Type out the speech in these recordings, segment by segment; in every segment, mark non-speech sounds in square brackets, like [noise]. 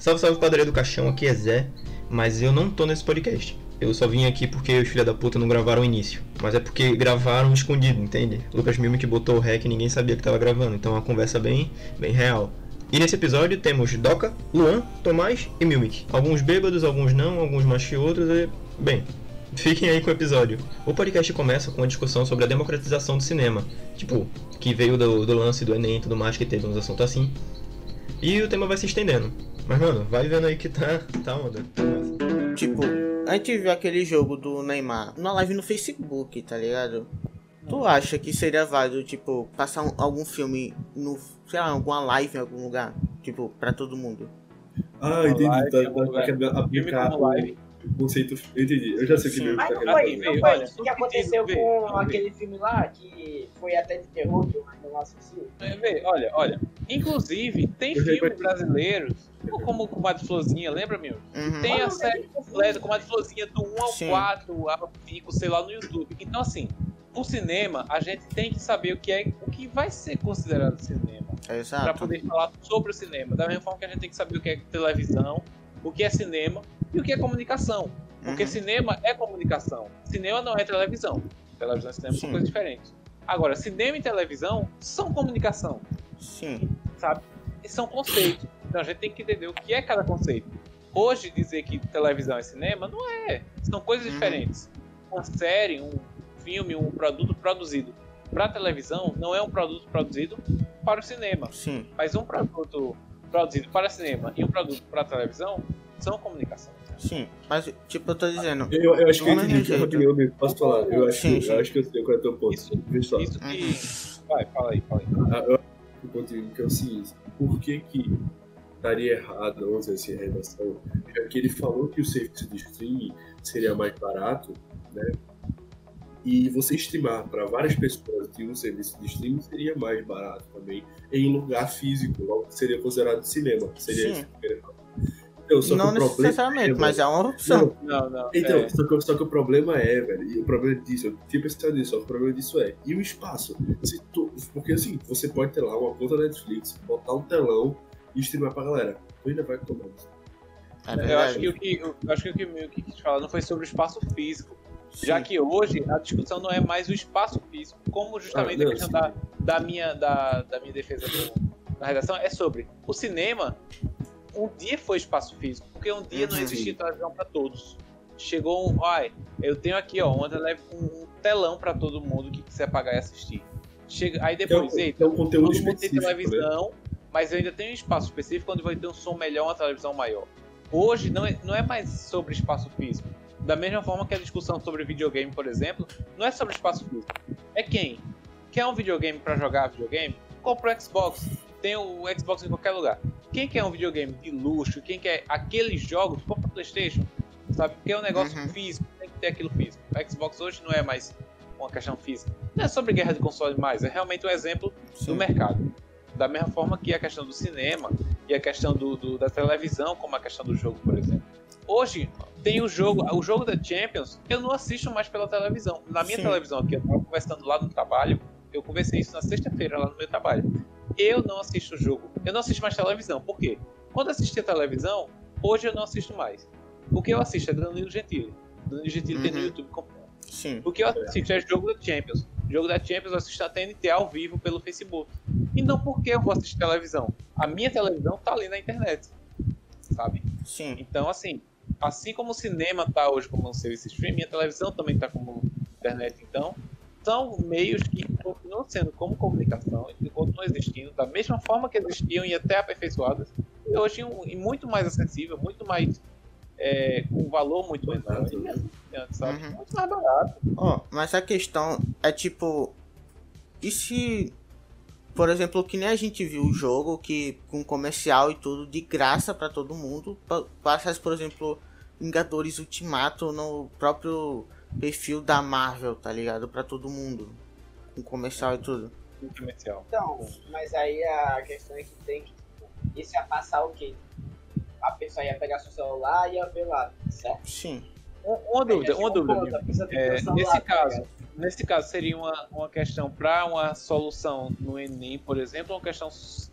Salve, salve, padaria do caixão, aqui é Zé, mas eu não tô nesse podcast. Eu só vim aqui porque os filha da puta não gravaram o início. Mas é porque gravaram escondido, entende? Lucas Milme que botou o rec e ninguém sabia que tava gravando, então é uma conversa bem, bem real. E nesse episódio temos Doca, Luan, Tomás e Milmic. Alguns bêbados, alguns não, alguns mais que outros e... Bem, Fiquem aí com o episódio. O podcast começa com uma discussão sobre a democratização do cinema. Tipo, que veio do, do lance do Enem e tudo mais, que teve uns assuntos assim. E o tema vai se estendendo. Mas, mano, vai vendo aí que tá, tá onda. Tipo, a gente viu aquele jogo do Neymar numa live no Facebook, tá ligado? Tu acha que seria válido, tipo, passar um, algum filme no, sei lá, alguma live em algum lugar? Tipo, pra todo mundo? Ah, entendi. Tá, tá, querendo aplicar o conceito. Eu entendi. Eu já sei o que Mas tá não foi, não isso que aconteceu vê, com vê. aquele filme lá, que foi até de terror, que assisti. É, vê, olha, olha. Inclusive, tem filmes repeti. Brasileiros, como o Comadre Florzinha, lembra, meu? Uhum. Tem a série completa, Comadre Florzinha, do 1 ao Sim. 4, ao 5, sei lá, no YouTube. Então, assim, o cinema, a gente tem que saber o que é, o que vai ser considerado cinema. Pra Exato. poder falar sobre o cinema. Da mesma forma que a gente tem que saber o que é televisão, o que é cinema e o que é comunicação. Porque Uhum. cinema é comunicação. Cinema não é televisão. Televisão e cinema são Sim. coisas diferentes. Agora, cinema e televisão são comunicação, Sim. sabe? E são conceitos. Então a gente tem que entender o que é cada conceito. Hoje, dizer que televisão é cinema não é. São coisas Uhum. diferentes. Uma série, um filme, um produto produzido para televisão não é um produto produzido para o cinema. Sim. Mas um produto produzido para cinema e um produto para televisão são comunicação. Sim. Mas, tipo, eu tô dizendo. Eu, eu acho que eu Não é entendi. jeito. Rapidinho, posso falar? Eu acho, Sim, que, sim. eu acho que eu sei qual é o teu ponto. Isso, Vê só. isso que. Uhum. Vai, fala aí, fala aí. Ah, eu acho que o ponto que é o seguinte: por que que estaria errado, vamos dizer assim, a redação? Já que ele falou que o serviço de streaming seria mais barato, né? E você streamar para várias pessoas de um serviço de streaming seria mais barato também, em lugar físico, logo seria considerado cinema. Seria Sim. isso que eu queria falar. Então, só Não que o problema necessariamente, é, mas é uma opção. Não, não. Então, é, só, que, só que o problema é, velho, e o problema disso, eu tinha pensado nisso, que o problema disso é, e o espaço? Se tu, porque assim, você pode ter lá uma conta Netflix, botar um telão e streamar pra galera. Tu ainda vai tomar isso. É eu acho que o que eu acho que o que o que quis falar não foi sobre o espaço físico. Já que hoje a discussão não é mais o espaço físico, como justamente Ah, não, a questão sim. da, da, minha, da, da minha defesa do- na redação é sobre o cinema. Um dia foi espaço físico, porque um dia não Uhum. existia televisão para todos. Chegou um, ai, eu tenho aqui ó, uma tele- um telão para todo mundo que quiser pagar e assistir. Chega, aí depois, é eita, é um conteúdo todo mundo tem específico, né? Mas eu ainda tenho um espaço específico onde vai ter um som melhor, uma televisão maior. Hoje não é, não é mais sobre espaço físico. Da mesma forma que a discussão sobre videogame, por exemplo, não é sobre espaço físico. É quem? Quer um videogame para jogar videogame? Compra o Xbox. Tem o Xbox em qualquer lugar. Quem quer um videogame de luxo? Quem quer aqueles jogos? Compra o PlayStation. Sabe? Porque é um negócio Uhum. físico. Tem que ter aquilo físico. O Xbox hoje não é mais uma questão física. Não é sobre guerra de console mais. É realmente um exemplo do Sim. mercado. Da mesma forma que a questão do cinema e a questão do, do- da televisão, como a questão do jogo, por exemplo. Hoje tem o jogo, o jogo da Champions, eu não assisto mais pela televisão. Na minha Sim. televisão aqui, eu tava conversando lá no trabalho, eu conversei isso na sexta-feira lá no meu trabalho. Eu não assisto o jogo, eu não assisto mais televisão. Por quê? Quando assistia televisão, hoje eu não assisto mais. O que eu assisto é Danilo Gentili. Danilo Gentili tem no Uhum. YouTube completo. Sim. O que eu assisto é jogo da Champions. Jogo da Champions eu assisto a TNT ao vivo pelo Facebook. E não porque eu vou assistir televisão. A minha televisão tá ali na internet. Sabe? Sim. Então, assim, assim como o cinema tá hoje como um serviço streaming, a televisão também tá como internet. Então, são meios que continuam sendo como comunicação e continuam existindo da mesma forma que existiam e até aperfeiçoadas. E hoje, um, e muito mais acessível, muito mais. é, com um valor muito menor. Sabe? Uhum. Muito mais barato. Ó, mas a questão é tipo. E se. Por exemplo, que nem a gente viu o jogo que com comercial e tudo de graça pra todo mundo. pa- Passasse, por exemplo, Vingadores Ultimato no próprio perfil da Marvel, tá ligado? Pra todo mundo. Com comercial e tudo. comercial. Então, mas aí a questão é que tem que. Isso ia passar o quê? A pessoa ia pegar seu celular e ia ver lá, certo? Sim. Um- Uma dúvida, uma um dúvida. É, nesse caso, nesse caso, seria uma, uma questão para uma solução no Enem, por exemplo, ou uma questão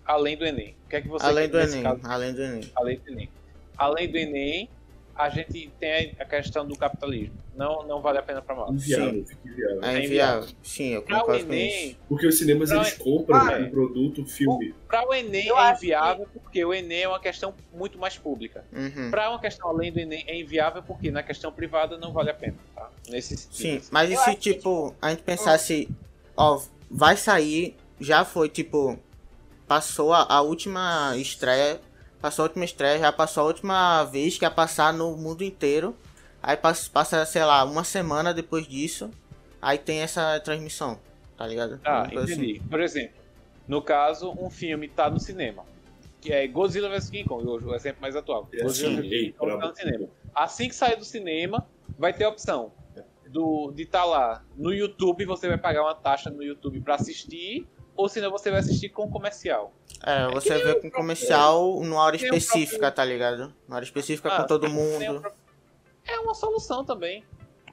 além do Enem? O que é que você Além quer do Enem, caso? além do Enem. além do Enem. Além do Enem, a gente tem a questão do capitalismo. Não, não vale a pena para nós. Inviável, fica inviável. É É inviável. Sim, eu Para o concordo com isso. Porque os cinemas Não, eles é- compram Ah, o produto, o filme. para o Enem Eu é inviável porque o Enem é uma questão muito mais pública. Uhum. Para uma questão além do Enem é inviável porque na questão privada não vale a pena, tá? Nesse sentido. Sim, mas e se, acho que, tipo, a gente pensasse, ó, vai sair, já foi, tipo, passou a, a última estreia, passou a última estreia, já passou a última vez que ia passar no mundo inteiro, aí passa, passa, sei lá, uma semana depois disso, aí tem essa transmissão, tá ligado? Ah, entendi. Por exemplo, no caso, um filme tá no cinema. Que é Godzilla vs King Kong, hoje, o exemplo mais atual. É Godzilla assim, vs ei, King Kong tá no cinema. Assim que sair do cinema, vai ter a opção do, de estar lá no YouTube, você vai pagar uma taxa no YouTube pra assistir, ou senão você vai assistir com comercial. É, você nem vê o com comercial numa hora específica, próprio- tá ligado? Na hora específica Ah, com todo mundo. pro- É uma solução também.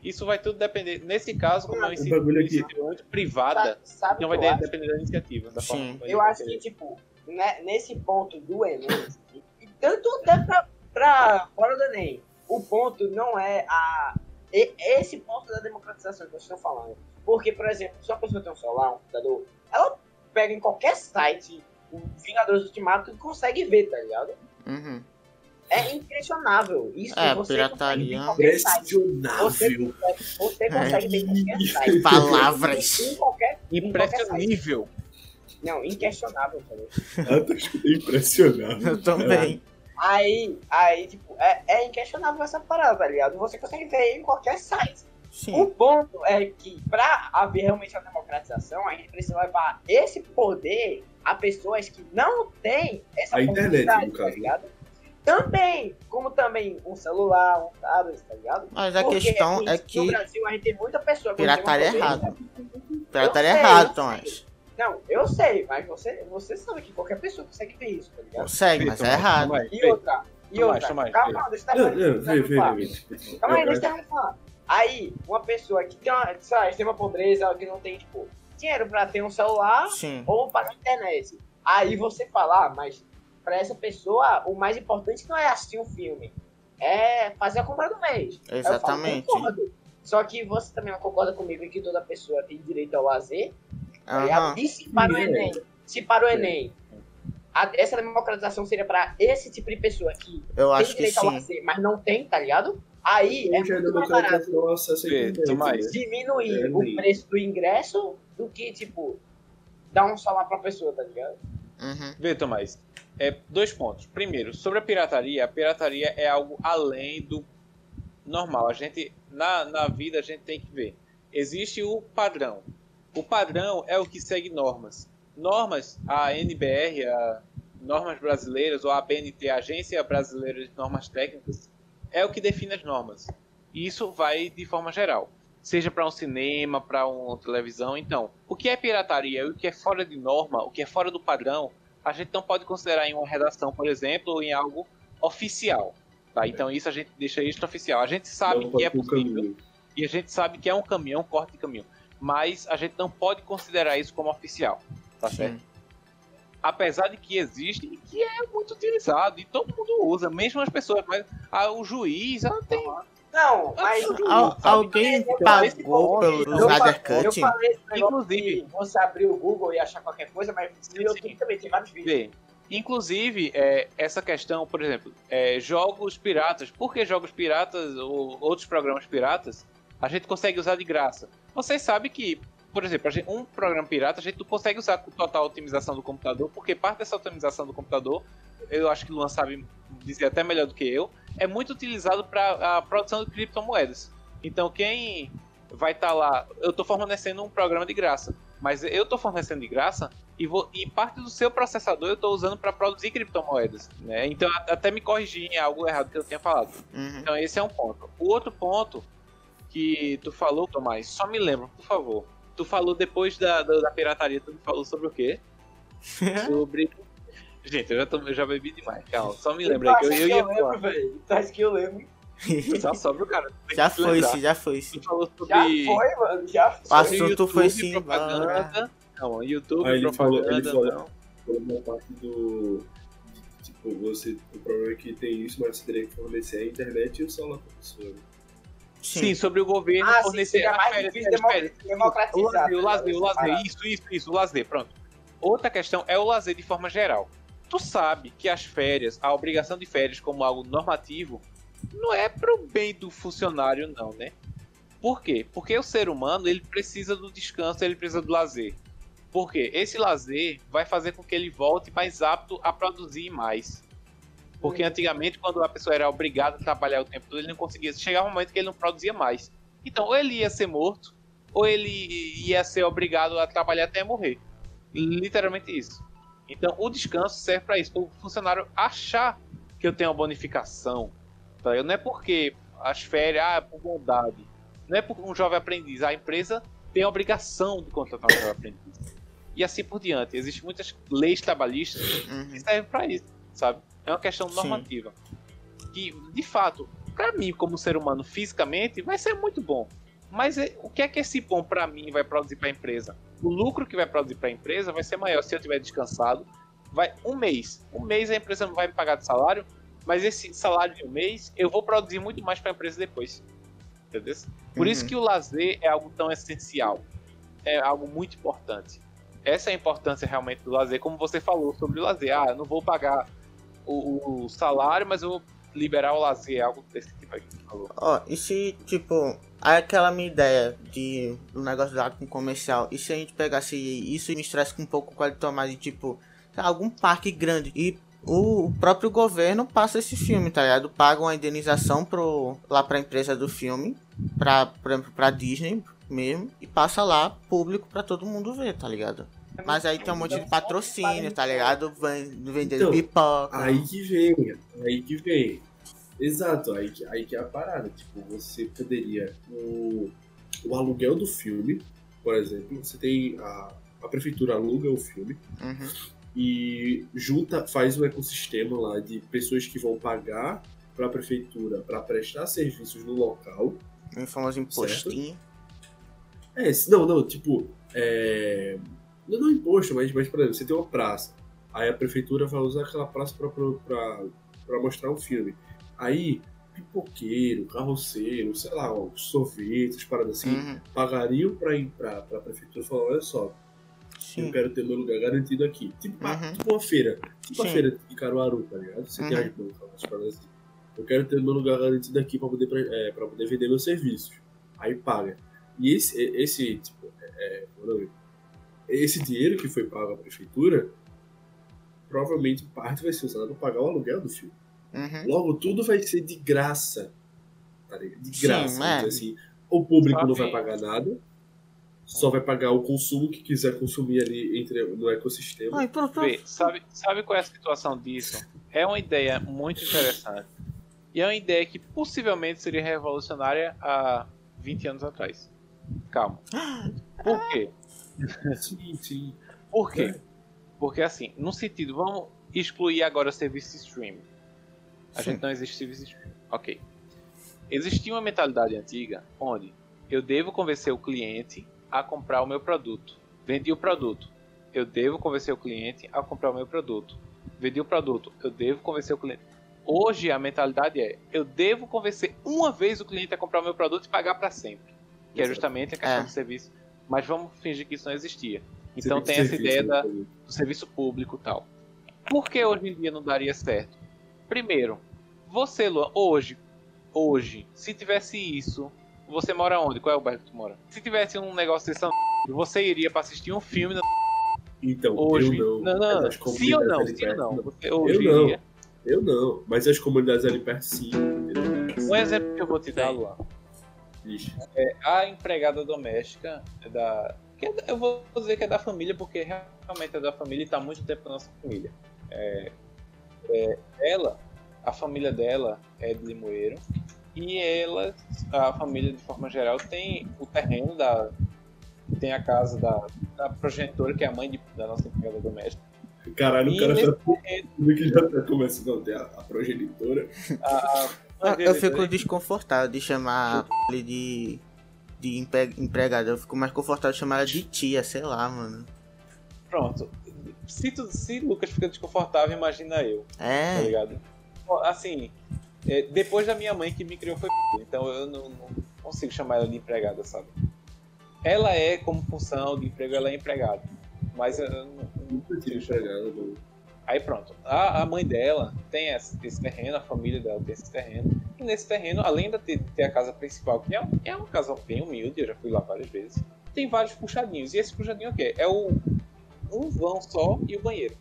Isso vai tudo depender. Nesse caso, como é um aqui- iniciativa muito privada, Sabe, sabe não vai depender da iniciativa. Da Sim. Eu acho que, tipo, né, nesse ponto do Enem, tanto até pra, pra fora do Enem, o ponto não é a. Esse ponto da democratização que vocês estão falando. Porque, por exemplo, se uma pessoa tem um celular, um computador, ela pega em qualquer site o Vingadores Ultimato e consegue ver, tá ligado? Uhum. É inquestionável. Isso É, você pirataria. site. Você consegue, ver em qualquer site. Palavras. Em qualquer, em qualquer site. Impressionível. Não, inquestionável também. Ah, tá impressionável. Eu também. Aí, aí, tipo, é, é inquestionável essa parada, tá ligado? Você consegue ver em qualquer site. O Sim. ponto é que, pra haver realmente a democratização, a gente precisa levar esse poder a pessoas que não têm essa A internet, possibilidade, no tá caso. ligado? Também, como também um celular, um tablet, tá ligado? Mas a Porque, questão é No que Brasil, a gente tem muita pessoa que pirataria é errado. pirataria é errado, Tomás. Não, eu sei, mas você, você sabe que qualquer pessoa consegue ver isso, tá ligado? Consegue, mas é errado. E outra, e outra. Calma, deixa eu falar. Calma aí, deixa eu falar. Aí, uma pessoa que tem uma, sei lá, extrema pobreza, que não tem, tipo, dinheiro pra ter um celular Sim. ou pagar internet. Aí você fala, ah, mas pra essa pessoa, o mais importante não é assistir um filme, é fazer a compra do mês. Falo, Exatamente. concordo. Só que você também não concorda comigo em que toda pessoa tem direito ao lazer? Aham. E se para o. Enem, se para o Enem, a- essa democratização seria pra esse tipo de pessoa que Eu tem acho que direito ao sim. lazer, mas não tem, tá ligado? Aí é muito mais barato diminuir É, o preço do ingresso do que, tipo, dar um salário pra pessoa, tá ligado? Uhum. Vê, Tomás. É, dois pontos. Primeiro, sobre a pirataria, a pirataria é algo além do normal. A gente, na, na vida, a gente tem que ver. Existe o padrão. O padrão é o que segue normas. Normas, a NBR, a normas brasileiras, ou a ABNT, a Agência Brasileira de Normas Técnicas, é o que define as normas. E isso vai de forma geral. Seja para um cinema, para uma televisão. Então, o que é pirataria, o que é fora de norma, o que é fora do padrão, a gente não pode considerar em uma redação, por exemplo, ou em algo oficial. Tá? Então isso a gente deixa extraoficial. A gente sabe Não que é possível e a gente sabe que é um caminho, é um corte de caminho. Mas a gente não pode considerar isso como oficial. Tá certo? Apesar de que existe e que é muito utilizado e todo mundo usa, mesmo as pessoas. Mas ah, o juiz ah, tem. Não, mas. Al- sabe? alguém Eu pagou falei- pelo eu Snyder falei- Eu Cut? falei esse negócio Inclusive- você abrir o Google e achar qualquer coisa, mas no YouTube sim. também tem vários vídeos. Inclusive, é, essa questão, por exemplo, é, jogos piratas. Por que jogos piratas ou outros programas piratas a gente consegue usar de graça? Vocês sabem que, por exemplo, gente- um programa pirata a gente não consegue usar com total otimização do computador, porque parte dessa otimização do computador, eu acho que o Luan sabe dizer até melhor do que eu, é muito utilizado para a produção de criptomoedas. Então, quem vai estar lá, eu estou fornecendo um programa de graça, mas eu estou fornecendo de graça e, vou, e parte do seu processador eu estou usando para produzir criptomoedas. Né? Então, até me corrigir em algo errado que eu tinha falado. Uhum. Então, esse é um ponto. O outro ponto que tu falou, Tomás, só me lembra, por favor. Tu falou depois da, da, da pirataria, tu me falou sobre o quê? [laughs] Sobre. Gente, eu já, tô, eu já bebi demais, calma, só me lembra aí que eu, eu ia lembro, velho. Tu acha que eu lembro? Tu tá sóbrio, cara. Já foi, sim, já foi, sim. Tu falou sobre... Já foi, mano, já foi. O assunto YouTube, foi sim, propaganda. Não, YouTube, Aí ele falou- propaganda, ele falou- não. Por uma parte do. Tipo, você. O problema é que tem isso, mas você teria que fornecer a internet e o celular pra pessoa. Né? Sim, sobre o governo Ah, sim, fornecer mais férias. O lazer, o lazer, o lazer, isso, isso, isso, o lazer, pronto. Outra questão é o lazer de forma geral. Tu sabe que as férias, a obrigação de férias como algo normativo, não é pro bem do funcionário, não, né? Por quê? Porque o ser humano, ele precisa do descanso, ele precisa do lazer. Por quê? Esse lazer vai fazer com que ele volte mais apto a produzir mais. Porque antigamente, quando a pessoa era obrigada a trabalhar o tempo todo, ele não conseguia. Chegava um momento que ele não produzia mais. Então, ou ele ia ser morto, ou ele ia ser obrigado a trabalhar até morrer. Literalmente isso. Então, o descanso serve para isso, para o funcionário achar que eu tenho uma bonificação. tá? Não é porque as férias, ah, é por bondade. Não é por um jovem aprendiz. A empresa tem a obrigação de contratar um jovem aprendiz. E assim por diante. Existem muitas leis trabalhistas Uhum. que servem para isso, sabe? É uma questão Sim. normativa. Que, de fato, para mim, como ser humano, fisicamente, vai ser muito bom. Mas é- o que é que esse bom para mim vai produzir para a empresa? O lucro que vai produzir para a empresa vai ser maior se eu tiver descansado. Vai um mês. Um mês a empresa não vai me pagar de salário, mas esse salário de um mês eu vou produzir muito mais para a empresa depois. Entendeu? Por isso Uhum. que o lazer é algo tão essencial. É algo muito importante. Essa é a importância realmente do lazer, como você falou sobre o lazer. Ah, eu não vou pagar o, o salário, mas eu vou liberar o lazer, algo desse tipo aí. Ó, e se, tipo, aquela minha ideia de do negócio lá com comercial, e se a gente pegasse isso e misturasse com um pouco com a de, tipo, sei lá, algum parque grande e o próprio governo passa esse filme, tá ligado? Paga uma indenização pro, lá pra empresa do filme, pra, por exemplo, pra Disney mesmo, e passa lá público pra todo mundo ver, tá ligado? Mas aí tem um monte de patrocínio, tá ligado? Ven- Vendendo Então, pipoca. Aí que vem, aí que vem. Exato, aí que, aí que é a parada. Tipo, você poderia. O, o aluguel do filme, por exemplo, você tem. A, a prefeitura aluga o filme Uhum. e junta, faz um ecossistema lá de pessoas que vão pagar para a prefeitura para prestar serviços no local. Um famoso impostinho. É, se- não, não, tipo, é, não, não imposto, mas, mas, por exemplo, você tem uma praça. Aí a prefeitura vai usar aquela praça pra, pra, pra, pra mostrar um filme. Aí, pipoqueiro, carroceiro, sei lá, ó, sorvetes, paradas assim, Uhum. pagariam pra ir pra, pra prefeitura e falar, olha só, eu Sim. quero ter meu lugar garantido aqui. Tipo, uma- Uhum. tipo uma feira. Tipo a Sim. feira de Caruaru, tá ligado? Você tem Uhum. as bancas, paradas assim. Eu quero ter meu lugar garantido aqui pra poder, é, poder vender meus serviços. Aí paga. E esse, esse tipo, é, é? Esse dinheiro que foi pago à prefeitura, provavelmente parte vai ser usado para pagar o aluguel do filme. Uhum. Logo, tudo vai ser de graça. Tá? De Sim, graça. vamos dizer assim. O público não vai pagar nada. Só vai pagar o consumo que quiser consumir ali entre, no ecossistema. Ai. Vê, sabe, sabe qual é a situação disso? É uma ideia muito interessante. E é uma ideia que possivelmente seria revolucionária há 20 anos atrás. Calma. Por quê? Sim, sim. Por quê? É. Porque assim, no sentido, vamos excluir agora serviço de streaming. A Sim. gente não existe serviço streaming. Ok. Existia uma mentalidade antiga onde eu devo convencer o cliente a comprar o meu produto. Vendi o produto. Eu devo convencer o cliente a comprar o meu produto. Vendi o produto. Eu devo convencer o cliente. Hoje a mentalidade é: eu devo convencer uma vez o cliente a comprar o meu produto e pagar para sempre. Que é Exato. justamente a questão É. do serviço. Mas vamos fingir que isso não existia. Então Serviço tem essa serviço, ideia né, da, também. do serviço público e tal. Por que hoje em dia não daria certo? Primeiro, você, Luan, hoje, hoje, se tivesse isso, você mora onde? Qual é o bairro que tu mora? Se tivesse um negócio desse, você iria pra assistir um filme na- Então, hoje? eu não. não, Mas as sim ou não? Sim ou perto, não? não. Você hoje Eu não. iria. Eu não. Mas as comunidades ali perto, sim. entendeu? Um exemplo que eu vou te dar, Luan. Ixi. a empregada doméstica é da. que é da- eu vou dizer que é da família, porque realmente é da família e está muito tempo na nossa família. É, é, ela, a família dela é de Limoeiro, e ela, a família de forma geral, tem o terreno da. tem a casa da, da progenitora, que é a mãe de- da nossa empregada doméstica. Caralho, o E cara nesse tá tudo que já tá começando. Não, tem a, a progenitora. a- Eu, eu fico [laughs] desconfortável de chamar ele de, de empre- empregada. Eu fico mais confortável de chamar ela de tia, sei lá, mano. Pronto. Se, tu, se Lucas fica desconfortável, imagina eu, tá É, ligado? Ó, Assim, é, depois da minha mãe que me criou foi p***, [laughs] então eu não, não consigo chamar ela de empregada, sabe? Ela é, como função de emprego, ela é empregada. Mas eu não, não Nunca tive empregado. Aí pronto. A, a mãe dela tem esse, esse terreno, a família dela tem esse terreno. E nesse terreno, além de ter, ter a casa principal, que é, é uma casa bem humilde, eu já fui lá várias vezes, tem vários puxadinhos. E esse puxadinho é o quê? É o, um vão só e o banheiro.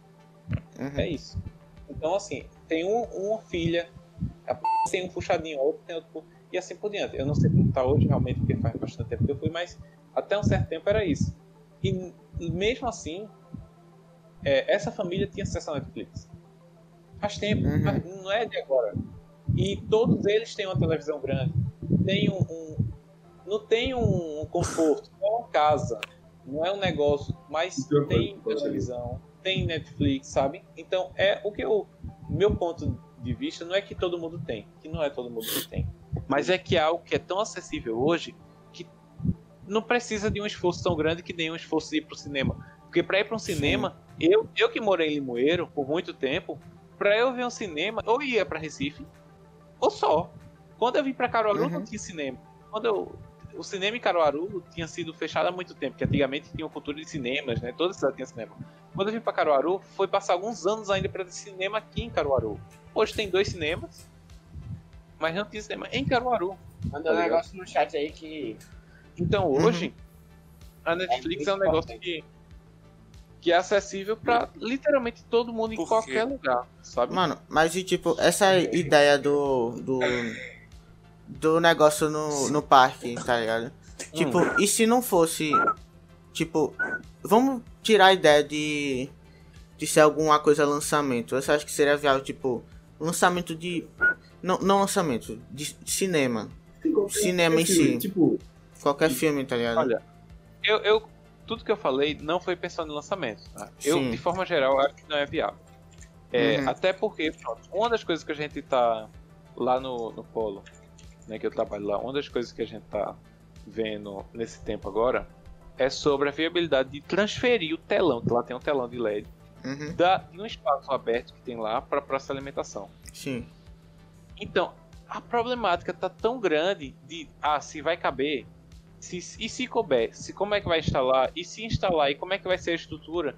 É uhum. isso. Então, assim, tem um, uma filha, a p- tem um puxadinho, a outra tem outro. E assim por diante. Eu não sei como tá hoje, realmente, porque faz bastante tempo que eu fui, mas até um certo tempo era isso. E mesmo assim, é, essa família tinha acesso à Netflix. Faz tempo, Uhum. mas não é de agora. E todos eles têm uma televisão grande. Tem um, um- não tem um conforto, não é uma casa, não é um negócio, mas Tem coisa tem televisão, tem Netflix, sabe? Então é o que eu, meu ponto de vista não é que todo mundo tem, que não é todo mundo que tem, mas é que é algo que é tão acessível hoje que não precisa de um esforço tão grande que nem um esforço de ir pro cinema. Porque para ir para um cinema, eu, eu que morei em Limoeiro por muito tempo, para eu ver um cinema, ou ia para Recife, ou só. Quando eu vim para Caruaru, Uhum. não tinha cinema. Quando eu, o cinema em Caruaru tinha sido fechado há muito tempo, que antigamente tinha uma cultura de cinemas, né? Toda cidade tinha cinema. Quando eu vim para Caruaru, foi passar alguns anos ainda para ter cinema aqui em Caruaru. Hoje tem dois cinemas, mas não tinha cinema em Caruaru. Manda Tá um ligado? negócio no chat aí que. Então hoje, a Netflix é, um muito negócio que, que é acessível pra literalmente todo mundo em Por quê? qualquer lugar, sabe? Mano, mas e tipo, essa ideia do. do. do negócio no, no parque, tá ligado? Tipo, e se não fosse. Tipo, vamos tirar a ideia de. de ser alguma coisa lançamento. Você acha que seria viável, tipo, lançamento de. Não, não lançamento, de cinema. Cinema em filme, si. Tipo, Qualquer filme, tá ligado? Olha, eu, eu- tudo que eu falei não foi pensando em lançamento. tá? Eu, de forma geral, acho que não é viável. É, Uhum. Até porque, pronto, uma das coisas que a gente tá lá no, no Polo, né, que eu trabalho lá, uma das coisas que a gente tá vendo nesse tempo agora é sobre a viabilidade de transferir o telão, que lá tem um telão de LED, Uhum, da, de um espaço aberto que tem lá para praça de alimentação. sim. Então, a problemática tá tão grande de, ah, se vai caber, se, e se couber, se como é que vai instalar, e se instalar, e como é que vai ser a estrutura,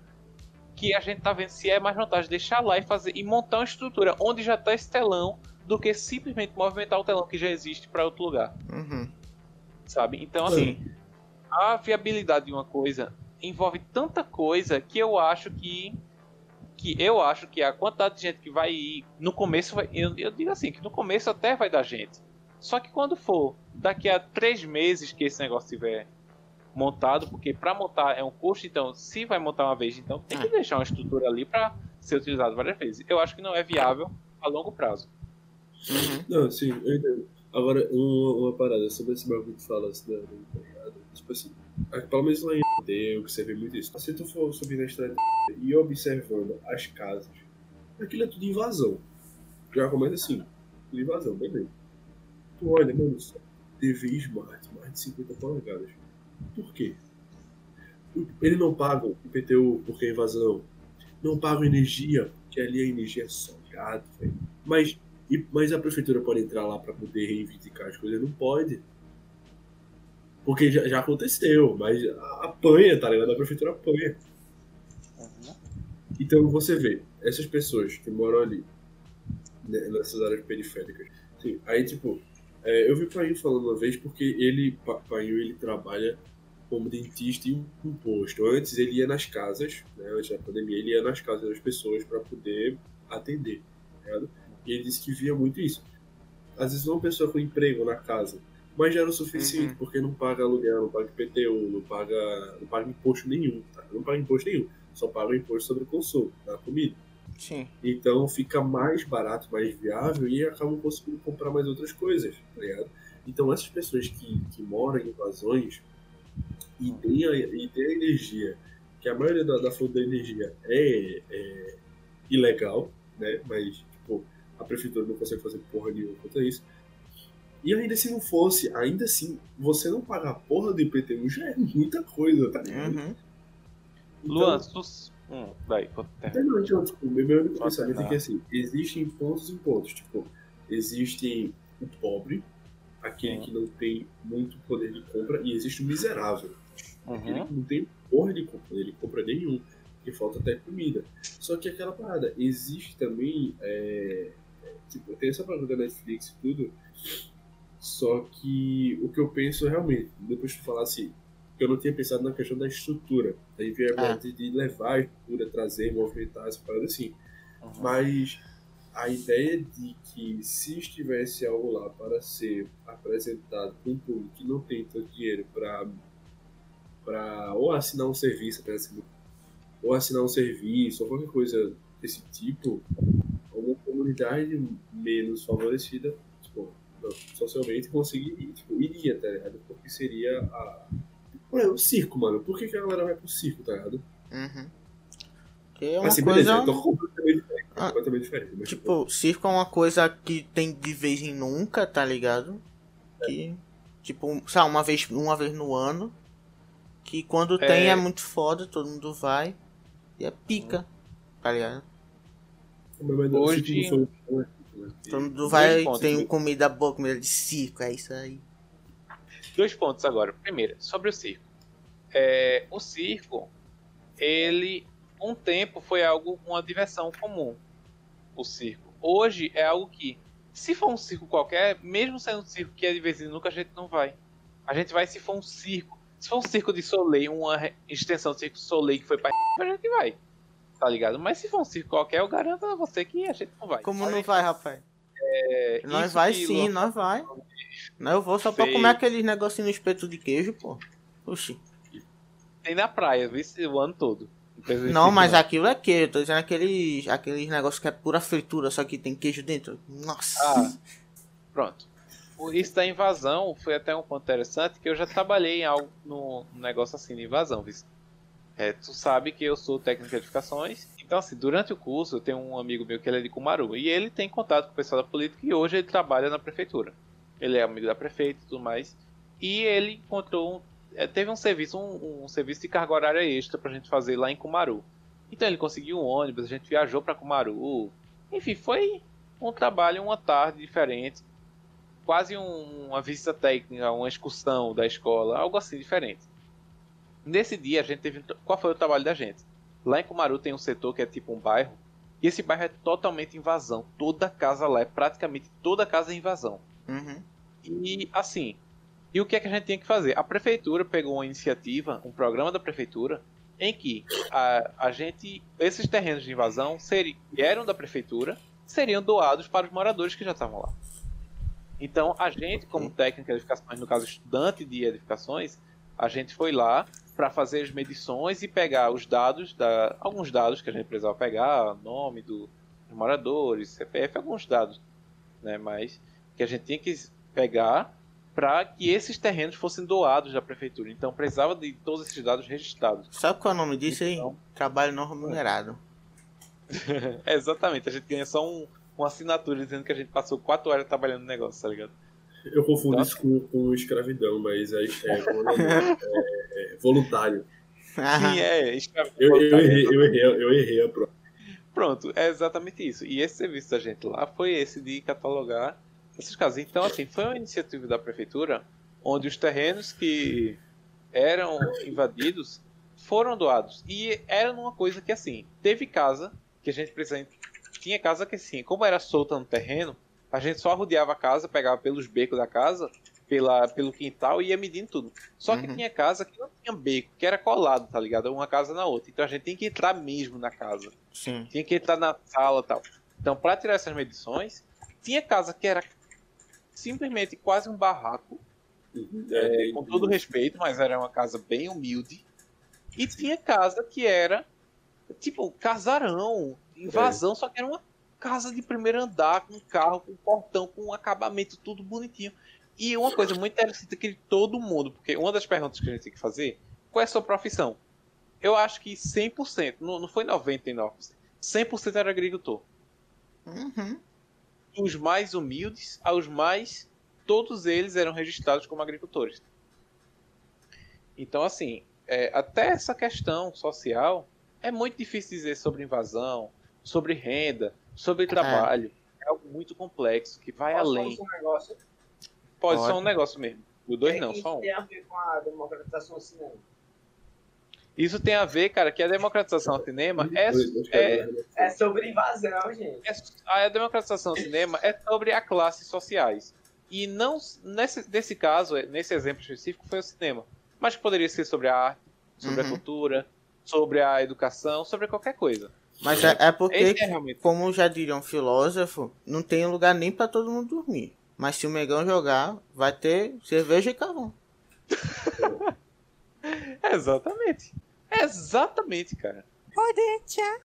que a gente tá vendo se é mais vantagem deixar lá e fazer, e montar uma estrutura onde já tá esse telão, do que simplesmente movimentar o telão que já existe para outro lugar, Uhum. sabe? Então, assim, a viabilidade de uma coisa envolve tanta coisa que eu acho que que eu acho que a quantidade de gente que vai ir no começo vai, eu, eu digo assim que no começo até vai dar gente só que quando for daqui a três meses que esse negócio estiver montado porque para montar é um custo então se vai montar uma vez então tem que deixar uma estrutura ali para ser utilizado várias vezes eu acho que não é viável a longo prazo Uhum. Não, sim, eu entendo. Agora, uma, uma parada sobre esse bagulho que fala, assim, da? Tipo assim, a- pelo menos lá em Deu, que você vê muito isso. Se tu for subir na estrada e observando as casas, aquilo é tudo invasão. Já começa assim, tudo invasão, beleza. Tu olha, mano, TV Smart, mais de 50 polegadas. Por quê? Ele não paga o IPTU porque é invasão. Não paga energia, porque ali a energia é salgada, velho. Mas e- mas a prefeitura pode entrar lá para poder reivindicar as coisas? Não pode. Porque já, já aconteceu, mas apanha, tá ligado? A prefeitura apanha. Então você vê, essas pessoas que moram ali, né, nessas áreas periféricas. Aí tipo, é, eu vi o Painho falando uma vez porque ele, Pa- Painho, ele trabalha como dentista em um posto. Antes ele ia nas casas, né, antes da pandemia, ele ia nas casas das pessoas para poder atender. tá? E ele disse que via muito isso. Às vezes uma pessoa com emprego na casa, mas já era o suficiente, Uhum. porque não paga aluguel, não paga IPTU, não paga, não paga imposto nenhum, tá? não paga imposto nenhum, só paga o imposto sobre o consumo da comida. Sim. Então fica mais barato, mais viável e acabam conseguindo comprar mais outras coisas, tá ligado? Então essas pessoas que, que moram em invasões e têm a, e têm a energia que a maioria da, da fonte da energia é, é ilegal, né? Mas, tipo, a prefeitura não consegue fazer porra nenhuma contra isso. E ainda se não fosse, ainda assim, você não pagar a porra do IPTU já é muita coisa, tá ligado? Uhum. Então, Luan. Hum, vai, conta- termina. Não, não, tipo, meu meu único pensamento é que assim, existem pontos e pontos. Tipo, existe o pobre, aquele Uhum. que não tem muito poder de compra, e existe o miserável, aquele Uhum. que não tem porra de compra, ele compra nenhum, que falta até comida. Só que aquela parada, existe também, é, tipo, tem essa parada da Netflix e tudo, só que o que eu penso realmente, depois de falar assim, que eu não tinha pensado na questão da estrutura, da inviabilidade de levar a estrutura, trazer, movimentar essa parada assim. Uhum. Mas a ideia de que se estivesse algo lá para ser apresentado para um público que não tem tanto dinheiro para para ou assinar um serviço, né, assim, ou assinar um serviço, ou qualquer coisa desse tipo, uma comunidade menos favorecida, tipo, socialmente conseguiria, tipo, iria, tá ligado? Porque seria a. Por exemplo, o circo, mano. Por que, que a galera vai pro circo, tá ligado? Uhum. Que é uma assim, coisa. beleza, completamente diferente. Ah, completamente diferente mas, Tipo, circo é uma coisa que tem de vez em nunca, tá ligado? Que, tipo, sabe, uma vez, uma vez no ano. Que quando É. tem é muito foda, todo mundo vai. E é pica, tá ligado? Mas não, Hoje- é, né? Todo mundo Dois vai, pontos, tem né? comida boa, comida de circo, é isso aí. Dois pontos agora. Primeiro, sobre o circo. É, o circo, ele, um tempo foi algo, uma diversão comum. O circo. Hoje é algo que, se for um circo qualquer, mesmo sendo um circo que é de vez em nunca, a gente não vai. A gente vai se for um circo. Se for um circo de Soleil, uma extensão do circo Soleil que foi pra [laughs] a gente vai. Tá ligado? Mas se for um circo qualquer, eu garanto a você que a gente não vai. Como Olha não vai, rapaz? É, Nós vai sim, nós vai. Não, eu vou só pra Sei. comer aqueles negocinhos no espeto de queijo, pô. Oxi. Tem na praia, viu? O ano todo. Não, circo, mas não. aquilo é queijo. Eu tô dizendo aqueles, aqueles negócios que é pura fritura, só que tem queijo dentro. Nossa. Ah. Pronto. O- Isso da invasão foi até um ponto interessante que eu já trabalhei em algo no num negócio assim de invasão, viu? É, tu sabe que eu sou técnico de edificações, então assim, durante o curso eu tenho um amigo meu que ele é de Cumaru e ele tem contato com o pessoal da política e hoje ele trabalha na prefeitura. Ele é amigo da prefeita e tudo mais. E ele encontrou teve um serviço, um, um serviço de carga horária extra pra gente fazer lá em Cumaru. Então ele conseguiu um ônibus, a gente viajou pra Cumaru. Enfim, foi um trabalho, uma tarde diferente quase um- uma visita técnica, uma excursão da escola, algo assim diferente. Nesse dia a gente teve. Qual foi o trabalho da gente? Lá em Cumaru tem um setor que é tipo um bairro, e esse bairro é totalmente invasão. Toda casa lá é praticamente toda casa é invasão. Uhum. E assim, e o que é que a gente tinha que fazer? A prefeitura pegou uma iniciativa, um programa da prefeitura, em que a, a gente, esses terrenos de invasão seri, que eram da prefeitura, seriam doados para os moradores que já estavam lá. Então, a gente, como técnico de edificações, no caso estudante de edificações, a gente foi lá para fazer as medições e pegar os dados, da, alguns dados que a gente precisava pegar, nome do, dos moradores, CPF, alguns dados, né? Mas que a gente tinha que pegar para que esses terrenos fossem doados da prefeitura. Então precisava de todos esses dados registrados. Sabe qual é o nome disso aí? Então. Trabalho não remunerado. É, [laughs] exatamente, a gente ganha só um, uma assinatura dizendo que a gente passou quatro horas trabalhando no negócio, tá ligado? Eu confundo Tá. isso com, com escravidão, mas é, é, é- é voluntário. Sim, é, escravidão Eu, eu, errei, eu, errei, eu errei a prova. Pronto, é exatamente isso. E esse serviço da gente lá foi esse de catalogar esses casos. Então, assim, foi uma iniciativa da prefeitura onde os terrenos que eram invadidos foram doados. E era uma coisa que, assim, teve casa que a gente precisava. Tinha casa que, assim, como era solta no terreno, a gente só rodeava a casa, pegava pelos becos da casa, pela, pelo quintal e ia medindo tudo. Só que Uhum. tinha casa que não tinha beco, que era colado, tá ligado? Uma casa na outra. Então a gente tem que entrar mesmo na casa Sim. tinha que entrar na sala e tal. Então, para tirar essas medições, tinha casa que era simplesmente quase um barraco, é, com todo respeito, mas era uma casa bem humilde. E tinha casa que era tipo casarão, invasão, só que era uma casa de primeiro andar, com carro, com portão, com um acabamento tudo bonitinho. E uma coisa muito interessante é que todo mundo, porque uma das perguntas que a gente tem que fazer, qual é a sua profissão? eu acho que 100%, não, não foi 99%, 100% era agricultor. Uhum. Os mais humildes aos mais, todos eles eram registrados como agricultores. Então, assim, é, até essa questão social é muito difícil dizer sobre invasão, sobre renda, sobre trabalho. É, algo muito complexo que vai Posso além. um negócio? Pode ser Pode. um negócio mesmo. O dois É não, que só um. tem a ver com a democratização do cinema. Isso tem a ver, cara, que a democratização do cinema é, é, É sobre invasão, gente. é- a democratização do cinema é sobre as classes sociais. E não nesse, nesse caso, nesse exemplo específico, foi o cinema. Mas poderia ser sobre a arte, sobre a Uhum. cultura, sobre a educação, sobre qualquer coisa. Mas é, é porque, é como já diria um filósofo, não tem lugar nem pra todo mundo dormir. Mas se o Megão jogar, vai ter cerveja e carvão. [laughs] Exatamente. Exatamente, cara.